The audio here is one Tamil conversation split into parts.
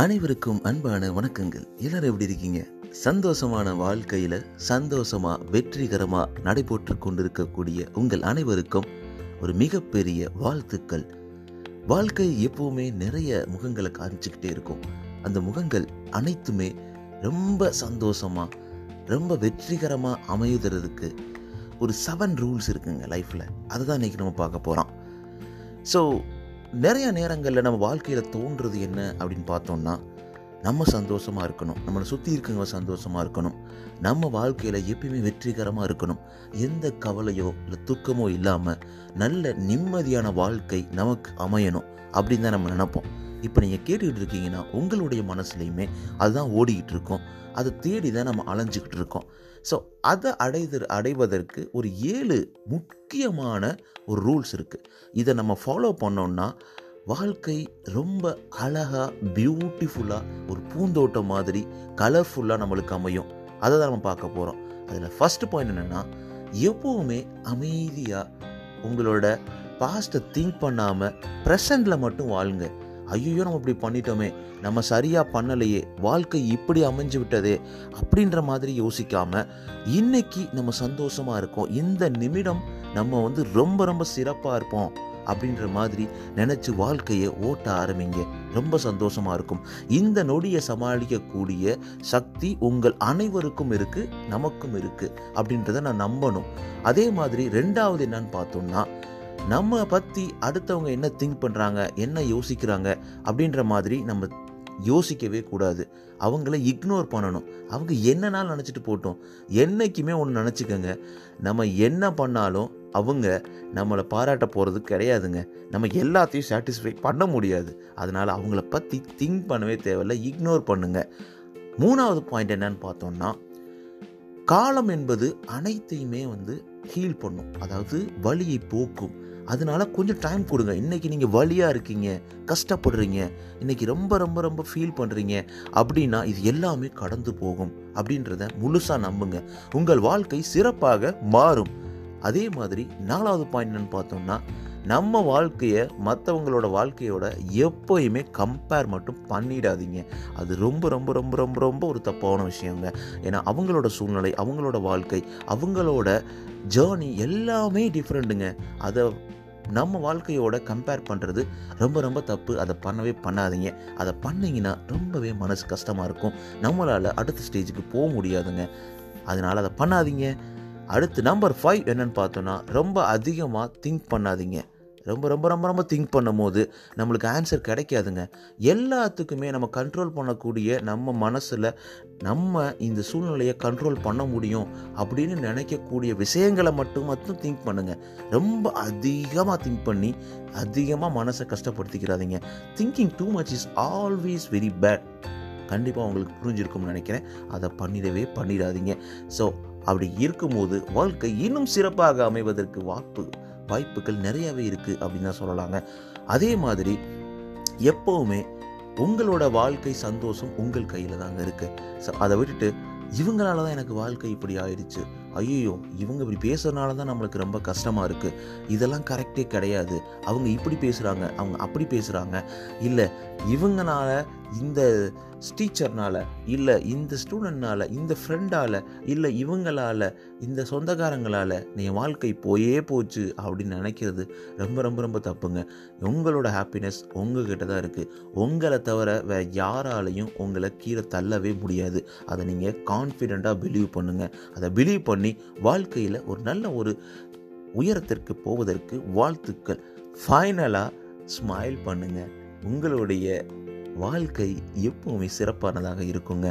அனைவருக்கும் அன்பான வணக்கங்கள். எல்லாரும் எப்படி இருக்கீங்க? சந்தோஷமான வாழ்க்கையில சந்தோஷமா வெற்றிகரமா நடைபெற்று கொண்டிருக்கக்கூடிய உங்கள் அனைவருக்கும் ஒரு மிகப்பெரிய வாழ்த்துக்கள். வாழ்க்கை எப்பவுமே நிறைய முகங்களை காமிச்சுக்கிட்டே இருக்கும். அந்த முகங்கள் அனைத்துமே ரொம்ப சந்தோஷமா ரொம்ப வெற்றிகரமா அமையுதுறதுக்கு ஒரு செவன் ரூல்ஸ் இருக்குங்க லைஃப்ல அதை தான் இன்னைக்கு நம்ம பார்க்க போறோம். ஸோ நிறைய நேரங்களில் நம்ம வாழ்க்கையில் தோன்றது என்ன அப்படின்னு பார்த்தோம்னா நம்ம சந்தோஷமாக இருக்கணும். நம்மளை சுற்றி இருக்கவங்க சந்தோஷமாக இருக்கணும். நம்ம வாழ்க்கையில் எப்பயுமே வெற்றிகரமாக இருக்கணும். எந்த கவலையோ இல்லை துக்கமோ இல்லாமல் நல்ல நிம்மதியான வாழ்க்கை நமக்கு அமையணும் அப்படின்னு தான் நம்ம நினைப்போம். இப்போ நீங்கள் கேட்டுக்கிட்டு இருக்கீங்கன்னா உங்களுடைய மனசுலையுமே அதுதான் ஓடிக்கிட்டு இருக்கோம். அதை தேடி தான் நம்ம அலைஞ்சிக்கிட்டு இருக்கோம். ஸோ அதை அடைது அடைவதற்கு ஒரு ஏழு முக்கியமான ஒரு ரூல்ஸ் இருக்குது இதை நம்ம ஃபாலோ பண்ணோன்னா வாழ்க்கை ரொம்ப அழகாக பியூட்டிஃபுல்லாக ஒரு பூந்தோட்டம் மாதிரி கலர்ஃபுல்லாக நம்மளுக்கு அமையும். அதை தான் நம்ம பார்க்க போகிறோம் அதில் ஃபஸ்ட்டு பாயிண்ட் என்னென்னா எப்போவுமே அமைதியாக உங்களோட பாஸ்ட்டை திங்க் பண்ணாமல் ப்ரெசண்டில் மட்டும் வாழுங்க. ஐயோ நம்ம இப்படி பண்ணிட்டோமே. நம்ம சரியாக பண்ணலையே. வாழ்க்கை இப்படி அமைஞ்சு விட்டதே. அப்படின்ற மாதிரி யோசிக்காமல் இன்னைக்கு நம்ம சந்தோஷமாக இருக்கோம். இந்த நிமிடம் நம்ம வந்து ரொம்ப ரொம்ப சிறப்பாக இருப்போம். அப்படின்ற மாதிரி நினச்சி வாழ்க்கையை ஓட்ட ஆரம்பிங்க. ரொம்ப சந்தோஷமாக இருக்கும். இந்த நொடியை சமாளிக்கக்கூடிய சக்தி உங்கள் அனைவருக்கும் இருக்குது நமக்கும் இருக்குது அப்படின்றத நான் நம்பணும். அதே மாதிரி ரெண்டாவது என்னன்னு பார்த்தோம்னா நம்ம பற்றி அடுத்தவங்க என்ன திங்க் பண்ணுறாங்க என்ன யோசிக்கிறாங்க அப்படின்ற மாதிரி நம்ம யோசிக்கவே கூடாது. அவங்கள இக்னோர் பண்ணணும். அவங்க என்னன்னாலும் நினச்சிட்டு போட்டோம். என்றைக்குமே ஒன்று நினச்சிக்கோங்க. நம்ம என்ன பண்ணாலும் அவங்க நம்மளை பாராட்ட போகிறது கிடையாதுங்க. நம்ம எல்லாத்தையும் சாட்டிஸ்ஃபை பண்ண முடியாது. அதனால் அவங்கள பற்றி திங்க் பண்ணவே தேவையில்லை இக்னோர் பண்ணுங்க. மூணாவது பாயிண்ட் என்னன்னு பார்த்தோம்னா காலம் என்பது அனைத்தையுமே வந்து ஹீல் பண்ணும். அதாவது வழியை போக்கும். அதனால கொஞ்சம் டைம் கொடுங்க. இன்றைக்கி நீங்கள் வழியாக இருக்கீங்க கஷ்டப்படுறீங்க இன்றைக்கி ரொம்ப ரொம்ப ரொம்ப ஃபீல் பண்ணுறீங்க அப்படின்னா இது எல்லாமே கடந்து போகும். அப்படின்றத முழுசாக நம்புங்க. உங்கள் வாழ்க்கை சிறப்பாக மாறும். அதே மாதிரி நாலாவது பாயிண்ட் என்னன்னு பார்த்தோம்னா நம்ம வாழ்க்கையை மற்றவங்களோட வாழ்க்கையோட எப்போயுமே கம்பேர் மட்டும் பண்ணிடாதீங்க. அது ரொம்ப ரொம்ப ரொம்ப ரொம்ப ரொம்ப ஒரு தப்பான விஷயங்க. ஏன்னா அவங்களோட சூழ்நிலை அவங்களோட வாழ்க்கை அவங்களோட ஜேர்னி எல்லாமே டிஃப்ரெண்ட்டுங்க அதை நம்ம வாழ்க்கையோட கம்பேர் பண்ணுறது ரொம்ப ரொம்ப தப்பு. அதை பண்ணவே பண்ணாதீங்க. அதை பண்ணிங்கன்னா ரொம்பவே மனசு கஷ்டமாக இருக்கும். நம்மளால் அடுத்த ஸ்டேஜுக்கு போக முடியாதுங்க. அதனால் அதை பண்ணாதீங்க. அடுத்து நம்பர் ஃபைவ் என்னன்னு பார்த்தோன்னா ரொம்ப அதிகமாக திங்க் பண்ணாதீங்க. ரொம்ப ரொம்ப ரொம்ப ரொம்ப திங்க் பண்ணும் போது நம்மளுக்கு ஆன்சர் கிடைக்காதுங்க. எல்லாத்துக்குமே நம்ம கண்ட்ரோல் பண்ணக்கூடிய நம்ம மனசில் நம்ம இந்த சூழ்நிலையை கண்ட்ரோல் பண்ண முடியும் அப்படின்னு நினைக்கக்கூடிய விஷயங்களை மட்டும் மட்டும் திங்க் பண்ணுங்கள் ரொம்ப அதிகமாக திங்க் பண்ணி அதிகமாக மனசை கஷ்டப்படுத்திக்கிறாதீங்க thinking too much is always very bad கண்டிப்பாக உங்களுக்கு புரிஞ்சிருக்கும்னு நினைக்கிறேன். அதை பண்ணிடவே பண்ணிடாதீங்க. ஸோ அப்படி இருக்கும்போது வாழ்க்கை இன்னும் சிறப்பாக அமைவதற்கு வாய்ப்பு வாய்ப்புகள் நிறையவே இருக்குது அப்படின்னு தான் சொல்லலாங்க. அதே மாதிரி எப்போவுமே உங்களோட வாழ்க்கை சந்தோஷம் உங்கள் கையில் தாங்க இருக்குது அதை விட்டுட்டு இவங்களால தான் எனக்கு வாழ்க்கை இப்படி ஆயிடுச்சு ஐயோ இவங்க இப்படி பேசுறதுனால தான் நம்மளுக்கு ரொம்ப கஷ்டமாக இருக்குது இதெல்லாம் கரெக்டே கிடையாது. அவங்க இப்படி பேசுகிறாங்க அவங்க அப்படி பேசுகிறாங்க இல்லை இவங்களால இந்த டீச்சர்னால இல்லை இந்த ஸ்டூடெண்ட்னால இந்த ஃப்ரெண்டால் இல்லை இவங்களால இந்த சொந்தக்காரங்களால் என் வாழ்க்கை போயே போச்சு அப்படின்னு நினைக்கிறது ரொம்ப ரொம்ப ரொம்ப தப்புங்க. உங்களோட ஹாப்பினஸ் உங்ககிட்ட தான் இருக்குது உங்களை தவிர வேறு யாராலையும் உங்களை கீழே தள்ளவே முடியாது. அதை நீங்கள் கான்ஃபிடெண்ட்டாக பிலீவ் பண்ணுங்கள் அதை பிலீவ் பண்ணி வாழ்க்கையில் ஒரு நல்ல ஒரு உயரத்திற்கு போவதற்கு வாழ்த்துக்கள். ஃபைனலாக ஸ்மைல் பண்ணுங்கள் உங்களுடைய வாழ்க்கை எப்பவுமே சிறப்பானதாக இருக்குங்க.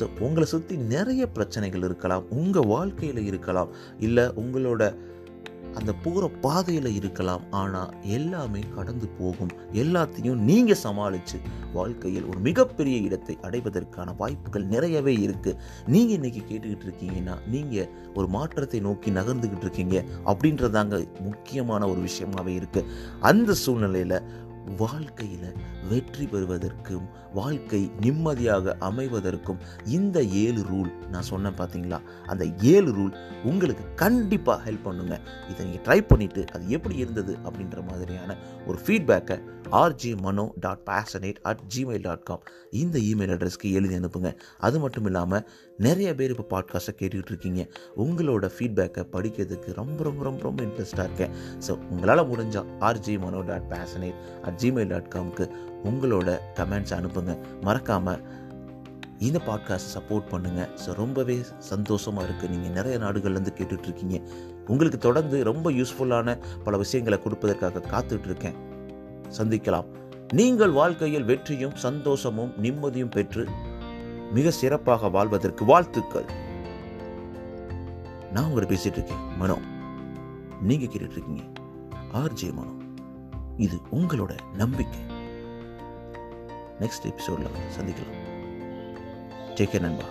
ஸோ உங்களை சுற்றி நிறைய பிரச்சனைகள் இருக்கலாம். உங்கள் வாழ்க்கையில் இருக்கலாம். இல்லை உங்களோட அந்த போகிற பாதையில் இருக்கலாம். ஆனால் எல்லாமே கடந்து போகும். எல்லாத்தையும் நீங்கள் சமாளித்து வாழ்க்கையில் ஒரு மிகப்பெரிய இடத்தை அடைவதற்கான வாய்ப்புகள் நிறையவே இருக்குது நீங்கள் இன்றைக்கி கேட்டுக்கிட்டு இருக்கீங்கன்னா நீங்கள் ஒரு மாற்றத்தை நோக்கி நகர்ந்துக்கிட்டு இருக்கீங்க. அப்படின்றதாங்க முக்கியமான ஒரு விஷயமாகவே இருக்குது அந்த சூழ்நிலையில் வாழ்க்கையில் வெற்றி பெறுவதற்கும் வாழ்க்கை நிம்மதியாக அமைவதற்கும் இந்த ஏழு ரூல் நான் சொன்னேன் பார்த்தீங்களா அந்த ஏழு ரூல் உங்களுக்கு கண்டிப்பாக ஹெல்ப் பண்ணுங்க. இதை நீங்கள் ட்ரை பண்ணிவிட்டு அது எப்படி இருந்தது அப்படின்ற மாதிரியான ஒரு ஃபீட்பேக்கை RG Mano dot passionate at Gmail dot com இந்த இமெயில் அட்ரஸ்க்கு எழுதி அனுப்புங்க. அது மட்டும் இல்லாமல் நிறைய பேர் இப்போ பாட்காஸ்ட்டை கேட்டுக்கிட்டு இருக்கீங்க. உங்களோட ஃபீட்பேக்கை படிக்கிறதுக்கு ரொம்ப ரொம்ப ரொம்ப ரொம்ப இன்ட்ரெஸ்ட்டாக இருக்கேன் ஸோ உங்களால் முடிஞ்சால் RG Mano dot passionate at Gmail dot காம்க்கு உங்களோட கமெண்ட்ஸ் அனுப்புங்க. மறக்காமல் இந்த பாட்காஸ்ட் சப்போர்ட் பண்ணுங்கள் ஸோ ரொம்பவே சந்தோஷமாக இருக்குது நீங்கள் நிறைய நாடுகள்லேருந்து கேட்டுட்ருக்கீங்க உங்களுக்கு தொடர்ந்து ரொம்ப யூஸ்ஃபுல்லான பல விஷயங்களை கொடுப்பதற்காக காத்துட்ருக்கேன் சந்திக்கலாம். நீங்கள் வாழ்க்கையில் வெற்றியும் சந்தோஷமும் நிம்மதியும் பெற்று மிக சிறப்பாக வாழ்வதற்கு வாழ்த்துக்கள். நான் உங்களை பேசிட்டு இருக்கேன். மனோ நீங்க கேட்டுட்டு இருக்கீங்க. ஆர்ஜே மனோ இது உங்களோட நம்பிக்கை. நெக்ஸ்ட் எபிசோட்ல சந்திக்கலாம். டேக் நண்பா.